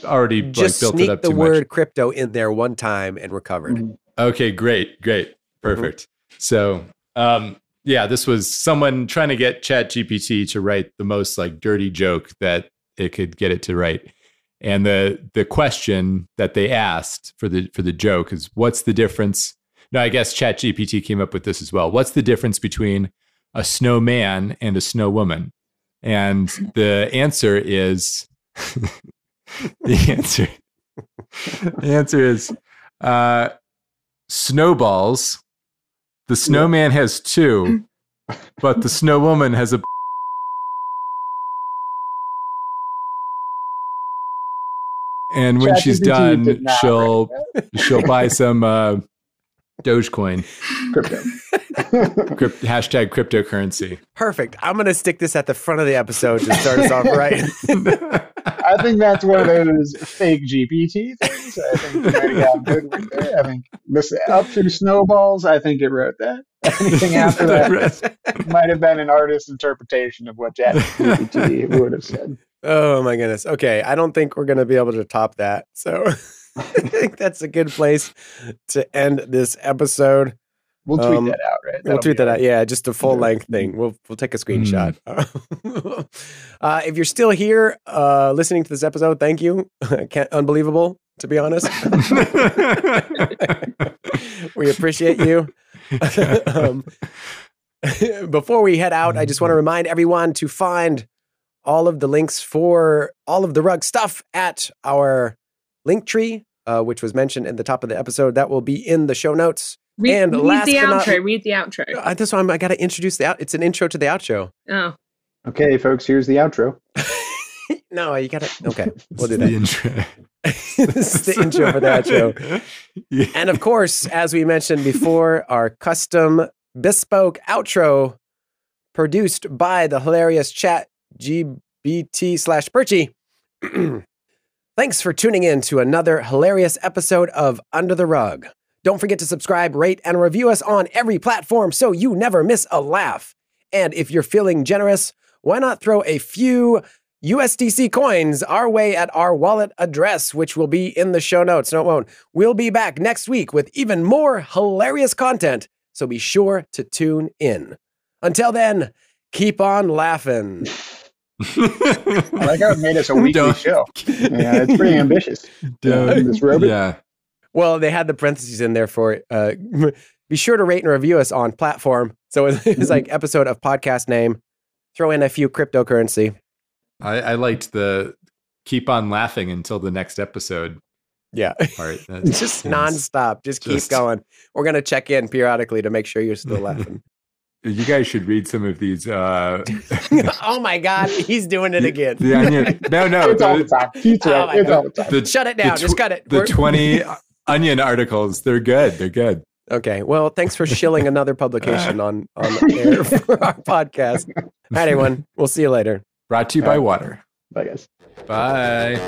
already like, Just built it up the too word much. crypto in there one time, and recovered. Mm-hmm. Okay, great, great, perfect. So, um, yeah, this was someone trying to get Chat GPT to write the most like dirty joke that it could get it to write. And the the question that they asked for the for the joke is what's the difference? No, I guess Chat GPT came up with this as well. What's the difference between a snowman and a snow woman? And the answer is the answer the answer is uh snowballs. The snowman has two, but the snow woman has a. And when she's done, she'll she'll buy some uh, Dogecoin, Crypto. crypt, hashtag cryptocurrency. Perfect. I'm gonna stick this at the front of the episode to start us off right. I think that's one of those fake GPT things. I think you might have good with there. I think this up through snowballs. I think it wrote that. Anything after that might have been an artist's interpretation of what ChatGPT would have said. oh my goodness. Okay, I don't think we're gonna be able to top that. So I think that's a good place to end this episode. We'll tweet Um, that out, right? We'll That'll tweet that out. Yeah, just a full Yeah. length thing. We'll we'll take a screenshot. uh, if you're still here uh, listening to this episode, thank you. Can't, unbelievable, to be honest. we appreciate you. um, before we head out, I just want to remind everyone to find all of the links for all of the rug stuff at our link tree, uh, which was mentioned at the top of the episode. That will be in the show notes. Read, And read last the but not- outro. read the outro. Uh, that's why I'm, I got to introduce the out. It's an intro to the outro. Oh, Okay, folks, here's the outro. no, you got to. Okay, we'll do that. the intro. this is the intro for the outro. Yeah. And of course, as we mentioned before, our custom bespoke outro produced by the hilarious chat G BT slash Perchy. Thanks for tuning in to another hilarious episode of Under the Rug. Don't forget to subscribe, rate, and review us on every platform so you never miss a laugh. And if you're feeling generous, why not throw a few USDC coins our way at our wallet address, which will be in the show notes? No, it won't. We'll be back next week with even more hilarious content, so be sure to tune in. Until then, keep on laughing. I like how it made us a weekly Don't- show. Yeah, it's pretty ambitious. Don't- this robot. yeah. Well, they had the parentheses in there for uh, be sure to rate and review us on platform. So it was like episode of podcast name. Throw in a few cryptocurrency. I, I liked the keep on laughing until the next episode Yeah. part. That's- just nonstop. Just keep going. We're gonna check in periodically to make sure you're still laughing. You guys should read some of these. Uh, oh my god, he's doing it again. the onion. No, no. It's all the The, time. He's Oh right. my It's God. all the time. the, Shut it the down. tw- Just cut it. The We're- 20 onion articles. They're good. They're good. Okay. Well, thanks for shilling another publication on on air for our podcast. All right, everyone. We'll see you later. Brought to you by water. Bye, guys. Bye.